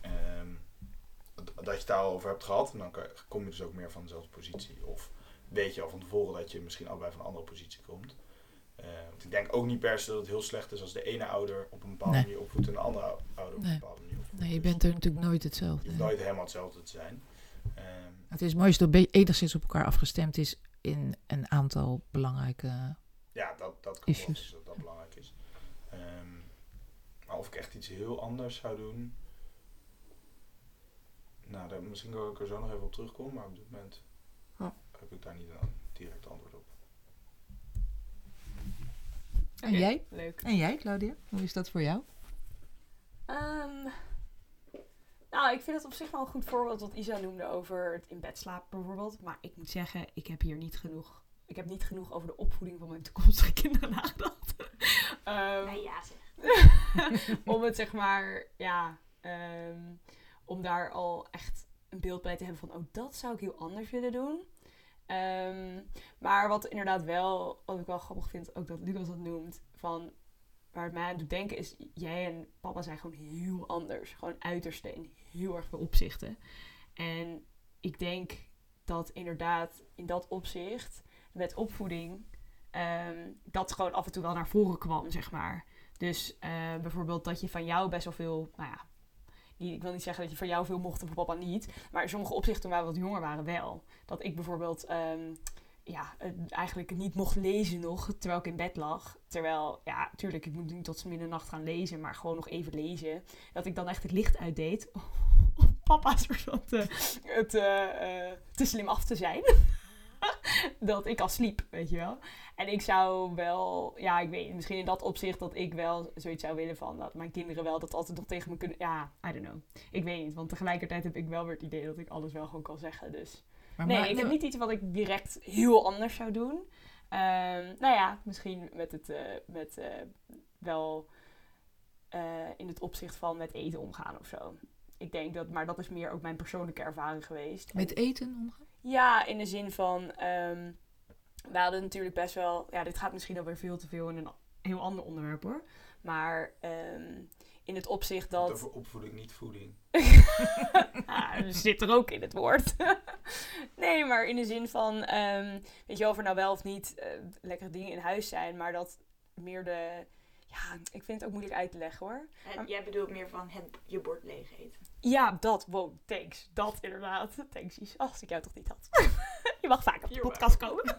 ehm, dat je het daar al over hebt gehad. En dan kom je dus ook meer van dezelfde positie. Of weet je al van tevoren dat je misschien allebei van een andere positie komt. Eh, want ik denk ook niet per se dat het heel slecht is als de ene ouder op een bepaalde Nee. manier opvoedt en de andere ou- ouder op Nee. een bepaalde manier opvoedt. Nee, je Dus bent er natuurlijk nooit je hetzelfde. hoeft nooit helemaal hetzelfde te zijn. Ehm, Het is mooi als het enigszins op elkaar afgestemd is in een aantal belangrijke... ja, dat, dat kan wel eens dat dat belangrijk is. Ehm, maar of ik echt iets heel anders zou doen. nou, daar, misschien kan ik er zo nog even op terugkomen, maar op dit moment heb ik daar niet een direct antwoord op. En jij? Leuk. En jij, Claudia? Hoe is dat voor jou? Ehm, nou, ik vind het op zich wel een goed voorbeeld wat Isa noemde over het in bed slapen bijvoorbeeld. Maar ik moet zeggen, ik heb hier niet genoeg. Ik heb niet genoeg over de opvoeding van mijn toekomstige kinderen nagedacht. Ehm, Nee, ja zeg. om het zeg maar, ja, ehm, om daar al echt een beeld bij te hebben van, oh, dat zou ik heel anders willen doen. Ehm, maar wat inderdaad wel, wat ik wel grappig vind, ook dat Lucas dat noemt, van waar het mij aan doet denken is, jij en papa zijn gewoon heel anders. Gewoon uiterste in heel erg veel opzichten. En ik denk dat inderdaad in dat opzicht, met opvoeding, ehm, dat gewoon af en toe wel naar voren kwam, zeg maar. Dus eh, bijvoorbeeld dat je van jou best wel veel, nou ja, ik wil niet zeggen dat je van jou veel mocht en van papa niet, maar in sommige opzichten toen wij wat jonger waren wel. Dat ik bijvoorbeeld ehm, ja, eh, eigenlijk niet mocht lezen nog, terwijl ik in bed lag. Terwijl, ja, tuurlijk, ik moet niet tot middernacht gaan lezen, maar gewoon nog even lezen. Dat ik dan echt het licht uitdeed. Om papa soort van te, het, eh, eh, te slim af te zijn. dat ik al sliep, weet je wel. En ik zou wel, ja, ik weet misschien in dat opzicht dat ik wel zoiets zou willen van dat mijn kinderen wel dat altijd nog tegen me kunnen. Ja, I don't know. Ik weet niet, want tegelijkertijd heb ik wel weer het idee dat ik alles wel gewoon kan zeggen. Dus Maar nee, maar- ik heb niet iets wat ik direct heel anders zou doen. Ehm, nou ja, misschien met het eh, met eh, wel eh, in het opzicht van met eten omgaan of zo. Ik denk dat, maar dat is meer ook mijn persoonlijke ervaring geweest. Met eten omgaan? Ja, in de zin van, ehm, we hadden natuurlijk best wel, ja, dit gaat misschien alweer veel te veel in een heel ander onderwerp hoor. Maar ehm, in het opzicht Dat... Over opvoeding, niet voeding. Ah, dat zit er ook in het woord. nee, maar in de zin van, ehm, weet je wel, of er nou wel of niet eh, lekkere dingen in huis zijn, maar dat meer de, ja, ik vind het ook moeilijk uit te leggen hoor. En jij bedoelt meer van het, je bord leeg eten. Ja, dat, wow, thanks. Dat inderdaad. Thanks, Is. Als ik jou toch niet had. je mag vaak op de podcast komen.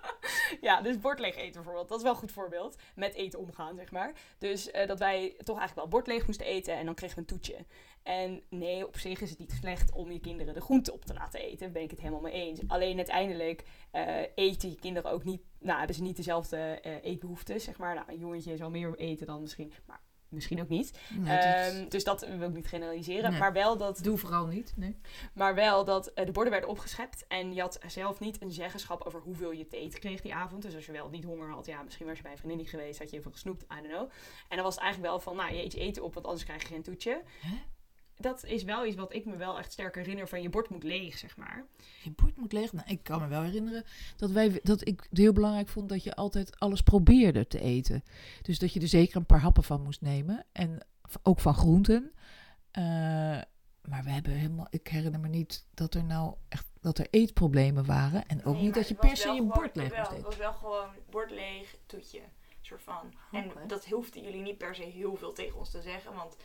ja, dus bord leeg eten bijvoorbeeld. Dat is wel een goed voorbeeld. Met eten omgaan, zeg maar. Dus eh, dat wij toch eigenlijk wel bord leeg moesten eten en dan kregen we een toetje. En nee, op zich is het niet slecht om je kinderen de groente op te laten eten. Daar ben ik het helemaal mee eens. Alleen uiteindelijk eh, eten je kinderen ook niet... Nou, hebben ze niet dezelfde eh, eetbehoeften, zeg maar. Nou, een jongetje zal meer eten dan misschien... Maar misschien ook niet. Nee, Ehm, dus dat wil ik niet generaliseren. Nee. Maar wel dat doe vooral niet. Nee. maar wel dat eh, de borden werden opgeschept en je had zelf niet een zeggenschap over hoeveel je te eten kreeg die avond. Dus als je wel niet honger had, ja, misschien was je bij een vriendin niet geweest, had je even gesnoept, I don't know. En dan was het eigenlijk wel van, nou, je eet je eten op, want anders krijg je geen toetje. Dat is wel iets wat ik me wel echt sterk herinner van je bord moet leeg, zeg maar. Je bord moet leeg. Nou, ik kan me wel herinneren dat, wij, dat ik het heel belangrijk vond dat je altijd alles probeerde te eten. Dus dat je er zeker een paar happen van moest nemen. En ook van groenten. Eh, maar we hebben helemaal, ik herinner me niet dat er nou echt dat er eetproblemen waren. En ook Nee, niet dat je het per se je bord leeg wel, moest Het eten. was wel gewoon bord leeg, toetje. Soort van. En dat hoefden jullie niet per se heel veel tegen ons te zeggen. Want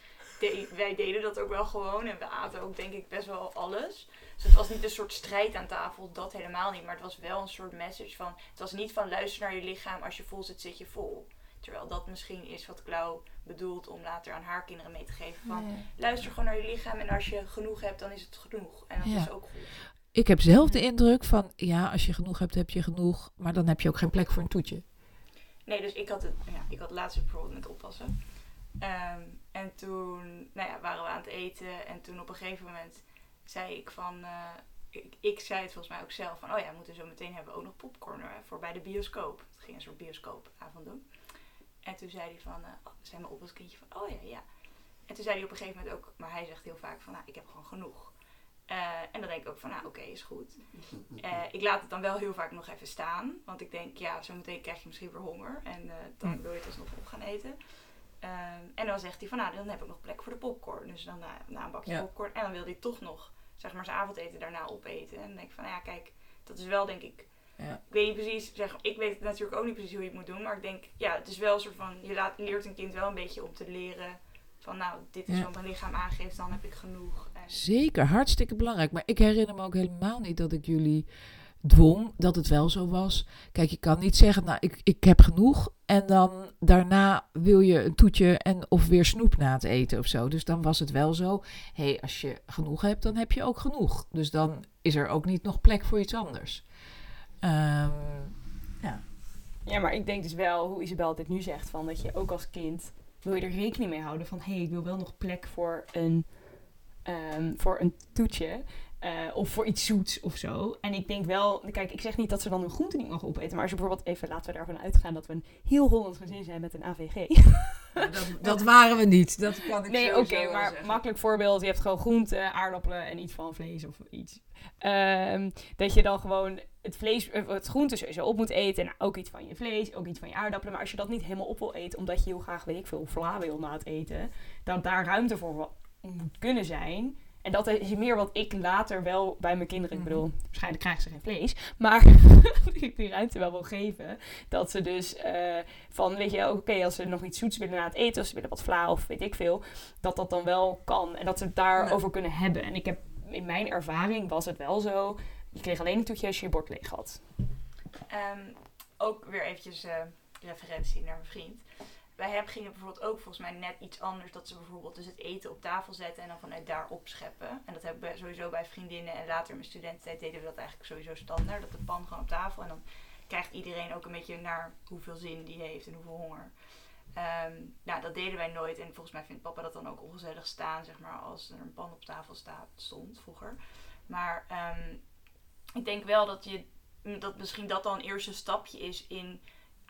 de- wij deden dat ook wel gewoon. En we aten ook denk ik best wel alles. Dus het was niet een soort strijd aan tafel. Dat helemaal niet. Maar het was wel een soort message van... Het was niet van luister naar je lichaam. Als je vol zit, zit je vol. Terwijl dat misschien is wat Klauw bedoelt om later aan haar kinderen mee te geven. Van luister gewoon naar je lichaam. En als je genoeg hebt, dan is het genoeg. En dat Ja. is ook goed. Ik heb zelf de indruk van, ja, als je genoeg hebt, heb je genoeg. Maar dan heb je ook geen plek voor een toetje. Nee, dus ik had het, ja, ik had laatst bijvoorbeeld met oppassen. Ehm, en toen nou ja, waren we aan het eten. En toen op een gegeven moment zei ik van... eh, ik, ik zei het volgens mij ook zelf van... Oh ja, we moeten zo meteen hebben we ook nog popcorn hè, voor bij de bioscoop. Het ging een soort bioscoopavond doen. En toen zei hij van... eh oh, zei mijn oppaskindje van... Oh ja, ja. En toen zei hij op een gegeven moment ook... Maar hij zegt heel vaak van... Nou, ik heb gewoon genoeg. Eh, en dan denk ik ook van... Nou, oké, is goed. Eh, ik laat het dan wel heel vaak nog even staan. Want ik denk, ja, zometeen krijg je misschien weer honger. En eh, dan Hm. wil je het alsnog op gaan eten. Ehm, en dan zegt hij van, nou, dan heb ik nog plek voor de popcorn. Dus dan na, na een bakje Ja. popcorn. En dan wil hij toch nog, zeg maar, zijn avondeten daarna opeten. En dan denk ik van, nou ja, kijk, dat is wel, denk ik... Ja. Ik weet niet precies, zeg, ik weet natuurlijk ook niet precies hoe je het moet doen. Maar ik denk, ja, het is wel een soort van... Je laat, leert een kind wel een beetje om te leren... Van, nou, dit is Ja. wat mijn lichaam aangeeft. Dan heb ik genoeg. En, Zeker, hartstikke belangrijk. Maar ik herinner me ook helemaal niet dat ik jullie dwong, dat het wel zo was. Kijk, je kan niet zeggen, nou, ik, ik heb genoeg. En dan daarna wil je een toetje en of weer snoep na het eten of zo. Dus dan was het wel zo, hé, hey, als je genoeg hebt, dan heb je ook genoeg. Dus dan is er ook niet nog plek voor iets anders. Ehm, Ja, maar ik denk dus wel, hoe Isabel dit nu zegt, van dat je ook als kind wil je er rekening mee houden van, hé, hey, ik wil wel nog plek voor een, ehm, voor een toetje. Eh, of voor iets zoets of zo. En ik denk wel, kijk, ik zeg niet dat ze dan hun groente niet mogen opeten. Maar als je bijvoorbeeld even, laten we ervan uitgaan dat we een heel Hollands gezin zijn met een AVG. dat, dat waren we niet. Dat kan ik Nee, oké, maar zeggen. makkelijk voorbeeld. Je hebt gewoon groente, aardappelen en iets van vlees of iets. Ehm, dat je dan gewoon het vlees, eh, het groente sowieso op moet eten. En ook iets van je vlees, ook iets van je aardappelen. Maar als je dat niet helemaal op wil eten, omdat je heel graag, weet ik veel, vla wil na het eten. Dan daar ruimte voor moet kunnen zijn. En dat is meer wat ik later wel bij mijn kinderen, ik Mhm. bedoel, waarschijnlijk krijgen ze geen vlees. Maar ik die ruimte wel wil geven. Dat ze dus eh, van, weet je, oké, als ze nog iets zoets willen na het eten. Of ze willen wat vla of weet ik veel dat dat dan wel kan. En dat ze het daarover kunnen hebben. En ik heb, in mijn ervaring was het wel zo. Je kreeg alleen een toetje als je je bord leeg had. Ehm, ook weer eventjes eh, referentie naar mijn vriend. Bij hem ging het bijvoorbeeld ook volgens mij net iets anders. Dat ze bijvoorbeeld dus het eten op tafel zetten en dan vanuit daar opscheppen. En dat hebben we sowieso bij vriendinnen en later in mijn studententijd deden we dat eigenlijk sowieso standaard. Dat de pan gewoon op tafel en dan krijgt iedereen ook een beetje naar hoeveel zin die heeft en hoeveel honger. Ehm, nou, dat deden wij nooit. En volgens mij vindt papa dat dan ook ongezellig staan, zeg maar, als er een pan op tafel staat, stond vroeger. Maar ehm, ik denk wel dat je dat misschien dat dan een eerste stapje is in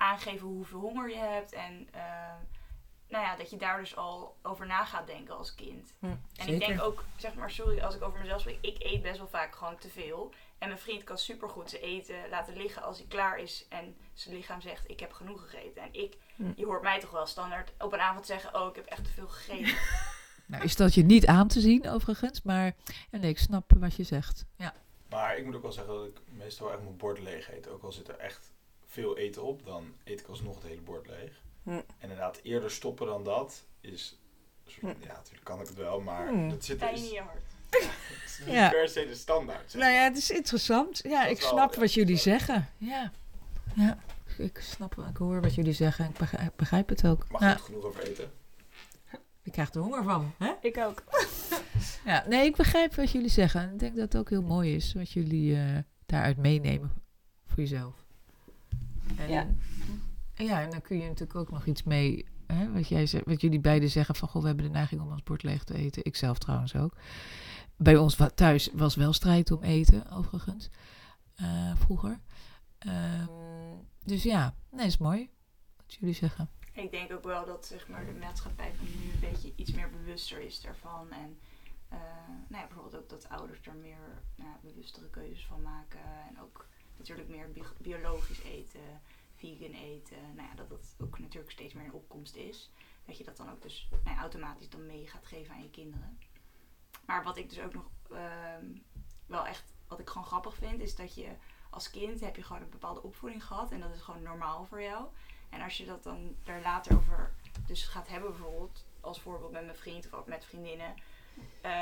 aangeven hoeveel honger je hebt. En eh, nou ja, dat je daar dus al over na gaat denken als kind. Hm, En zeker. ik denk ook, zeg maar, sorry als ik over mezelf spreek, ik eet best wel vaak gewoon te veel. En mijn vriend kan supergoed zijn eten laten liggen als hij klaar is en zijn lichaam zegt ik heb genoeg gegeten. En ik, Hm. je hoort mij toch wel standaard op een avond zeggen, oh ik heb echt te veel gegeten. Nou, is dat je niet aan te zien overigens, maar nee, ik snap wat je zegt. Ja. Maar ik moet ook wel zeggen dat ik meestal echt mijn bord leeg eet. Ook al zit er echt veel eten op, dan eet ik alsnog het hele bord leeg. Hm. En inderdaad, eerder stoppen dan dat is... Hm. Ja, natuurlijk kan ik het wel, maar Hm. dat zit je is, niet in je hart. het is niet Ja. per se de standaard. zeg Nou ja, het is interessant. Ja, Dat ik wel, snap ja, wat jullie zeggen. Ja. ja, ik snap, ik hoor wat jullie zeggen. Ik begrijp, begrijp het ook. Mag Ja, goed genoeg over eten. ik krijg er honger van. Hè? Ik ook. Ja, nee, ik begrijp wat jullie zeggen. Ik denk dat het ook heel mooi is wat jullie eh, daaruit meenemen voor jezelf. En, Ja. ja, en dan kun je natuurlijk ook nog iets mee, hè, wat, jij zegt, wat jullie beiden zeggen van, goh, we hebben de neiging om ons bord leeg te eten. Ik zelf trouwens ook. Bij ons wa- thuis was wel strijd om eten, overigens, eh, vroeger. Ehm, dus ja, nee, is mooi wat jullie zeggen. Ik denk ook wel dat zeg maar, de maatschappij van nu een beetje iets meer bewuster is daarvan. En eh, nou ja, bijvoorbeeld ook dat ouders er meer nou ja, bewustere keuzes van maken. En ook natuurlijk meer bi- biologisch eten, vegan eten. Nou ja, dat dat ook natuurlijk steeds meer in opkomst is. Dat je dat dan ook dus nou automatisch dan mee gaat geven aan je kinderen. Maar wat ik dus ook nog ehm, wel echt, wat ik gewoon grappig vind, is dat je als kind heb je gewoon een bepaalde opvoeding gehad. En dat is gewoon normaal voor jou. En als je dat dan daar later over dus gaat hebben, bijvoorbeeld als voorbeeld met mijn vriend of met vriendinnen,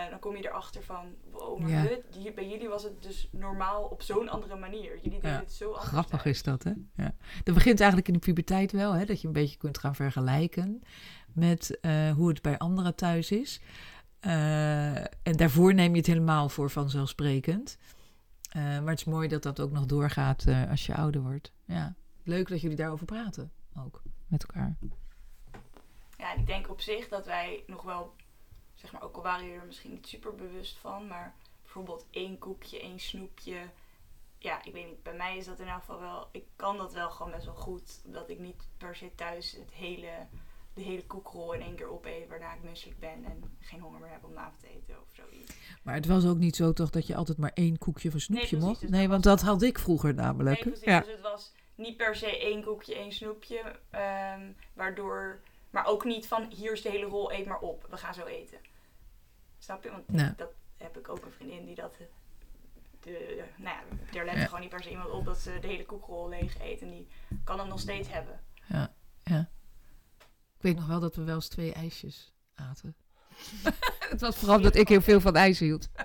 dan kom je erachter van, wow, maar Ja. bij jullie was het dus normaal op zo'n andere manier. Jullie deden Ja, het zo anders. Grappig is dat, hè? Ja. Dat begint eigenlijk in de puberteit wel, hè? Dat je een beetje kunt gaan vergelijken met eh, hoe het bij anderen thuis is. Eh, en daarvoor neem je het helemaal voor vanzelfsprekend. Eh, maar het is mooi dat dat ook nog doorgaat als je ouder wordt. Ja. Leuk dat jullie daarover praten, ook met elkaar. Ja, en ik denk op zich dat wij nog wel, zeg maar, ook al waren jullie er misschien niet super bewust van, maar bijvoorbeeld één koekje, één snoepje. Ja, ik weet niet, bij mij is dat in elk geval wel, ik kan dat wel gewoon best wel goed. Dat ik niet per se thuis het hele, de hele koekrol in één keer opeet, waarna ik misselijk ben en geen honger meer heb om na te eten of zoiets. Maar het was ook niet zo toch dat je altijd maar één koekje of een snoepje mocht? dus nee, want dat had ik vroeger namelijk. Nee, precies. ja. Dus het was niet per se één koekje, één snoepje. ehm, waardoor, maar ook niet van hier is de hele rol, eet maar op. We gaan zo eten. Snap je? Want Nee. dat heb ik ook een vriendin die dat... eh, De, nou ja, daar let Ja. gewoon niet per se iemand op dat ze de hele koekrol leeg eet. En die kan het nog steeds hebben. Ik weet nog wel dat we wel eens twee ijsjes aten. het was vooral dat ik heel veel van ijs hield.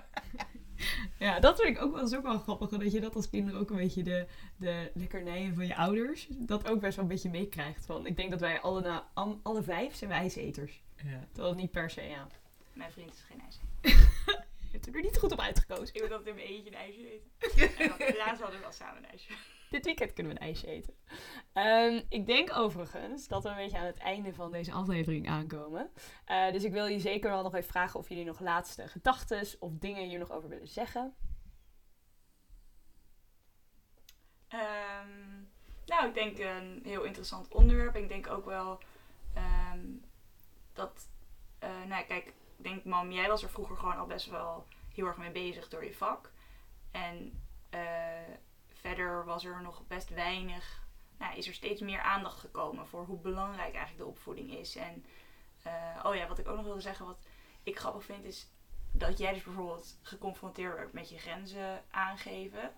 Ja, dat vind ik ook wel, is ook wel grappig. Dat je dat als kinderen ook een beetje de, de lekkernijen van je ouders. Dat ook best wel een beetje meekrijgt. Van, ik denk dat wij alle, na, alle vijf zijn wij ijseters. Ja. Terwijl het niet per se, ja. Mijn vriend is geen ijs. Je hebt er niet goed op uitgekozen. Ik wil dat in mijn eentje een ijsje eten. En dan, laatst hadden we wel samen een ijsje. Dit weekend kunnen we een ijsje eten. Ehm, ik denk overigens dat we een beetje aan het einde van deze aflevering aankomen. Eh, dus ik wil je zeker wel nog even vragen of jullie nog laatste gedachten of dingen hier nog over willen zeggen. Ehm, nou, ik denk een heel interessant onderwerp. Ik denk ook wel ehm, dat, eh, nou kijk, denk, mam, jij was er vroeger gewoon al best wel heel erg mee bezig door je vak. En eh, verder was er nog best weinig, nou, is er steeds meer aandacht gekomen voor hoe belangrijk eigenlijk de opvoeding is. En, eh, oh ja, wat ik ook nog wilde zeggen, wat ik grappig vind, is dat jij dus bijvoorbeeld geconfronteerd werd met je grenzen aangeven.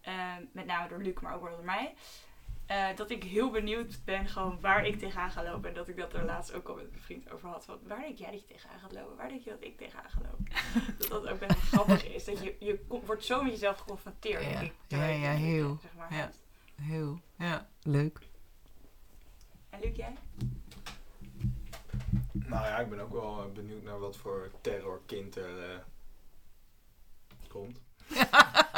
Ehm, met name door Luc, maar ook door mij. Eh, dat ik heel benieuwd ben gewoon waar ik tegenaan ga lopen. En dat ik dat er laatst ook al met mijn vriend over had. Van, waar denk jij dat je tegenaan gaat lopen? Waar denk je dat ik tegenaan ga lopen? dat dat ook best wel grappig is. Dat je, je kom- wordt zo met jezelf geconfronteerd. Ja. denk ik, Ja, ja, heel. Zeg maar, Ja. hebt. Heel, ja, leuk. En Luc, jij? Nou ja, ik ben ook wel benieuwd naar wat voor terrorkind er eh, komt.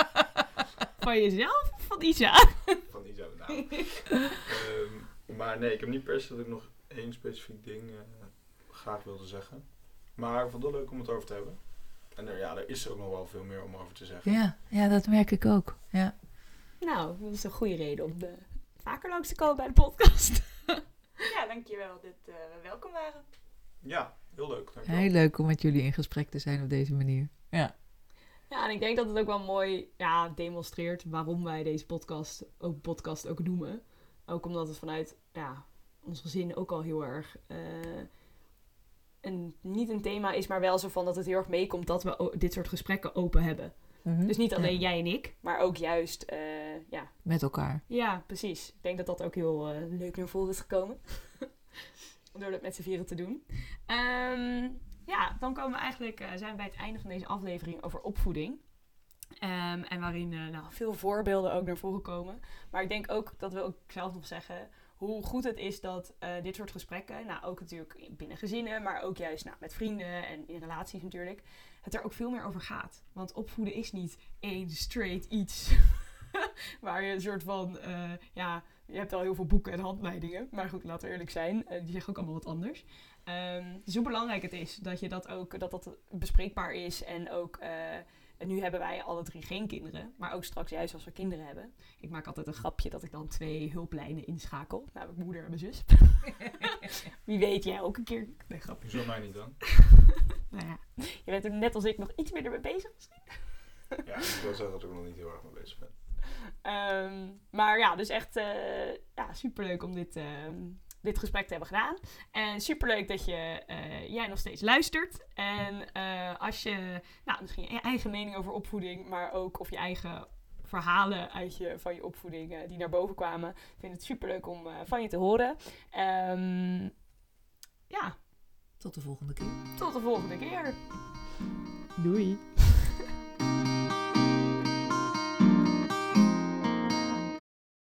Van jezelf of van Isa? Van zo. Nou. Ehm, maar nee, ik heb niet per se dat ik nog één specifiek ding eh, graag wilde zeggen. Maar ik vond het wel leuk om het over te hebben. En er, ja, er is ook nog wel veel meer om over te zeggen. Ja, ja, dat merk ik ook. Ja. Nou, dat is een goede reden om de vaker langs te komen bij de podcast. Ja, dankjewel dat eh, we welkom waren. Ja, heel leuk. Dankjewel. Heel leuk om met jullie in gesprek te zijn op deze manier. Ja. Ja, en ik denk dat het ook wel mooi ja, demonstreert waarom wij deze podcast ook podcast ook noemen. Ook omdat het vanuit ja, ons gezin ook al heel erg eh, een, niet een thema is, maar wel zo van dat het heel erg meekomt dat we dit soort gesprekken open hebben. Dus niet alleen Ja, jij en ik, maar ook juist, eh, ja, Met elkaar. ja, precies. Ik denk dat dat ook heel eh, leuk naar voren is gekomen. Door dat met z'n vieren te doen. Ehm, ja, dan komen we eigenlijk, eh, zijn bij het einde van deze aflevering over opvoeding. Ehm, en waarin eh, nou, veel voorbeelden ook naar voren komen. Maar ik denk ook dat we ook zelf nog zeggen hoe goed het is dat eh, dit soort gesprekken, nou ook natuurlijk binnen gezinnen, maar ook juist nou, met vrienden en in relaties natuurlijk, het er ook veel meer over gaat. Want opvoeden is niet één straight iets waar je een soort van, ja, je hebt al heel veel boeken en handleidingen, maar goed, laten we eerlijk zijn, die zeggen ook allemaal wat anders. Ehm, dus hoe belangrijk het is dat je dat ook, dat dat bespreekbaar is en ook, eh, en nu hebben wij alle drie geen kinderen, maar ook straks juist als we kinderen hebben. Ik maak altijd een grapje dat ik dan twee hulplijnen inschakel, namelijk mijn moeder en mijn zus. Wie weet jij ook een keer. Nee, grapje. Hoezo mij niet dan? Nou ja, je bent er net als ik nog iets meer ermee bezig. Ja, ik wil zeggen dat ik er nog niet heel erg mee bezig ben. Ehm, maar ja, dus echt eh, ja, superleuk om dit, ehm, dit gesprek te hebben gedaan. En superleuk dat je, eh, jij nog steeds luistert. En eh, als je nou, misschien je eigen mening over opvoeding, maar ook of je eigen verhalen uit je, van je opvoeding eh, die naar boven kwamen, vind het superleuk om van je te horen. Ehm, ja, Tot de volgende keer. tot de volgende keer. Doei.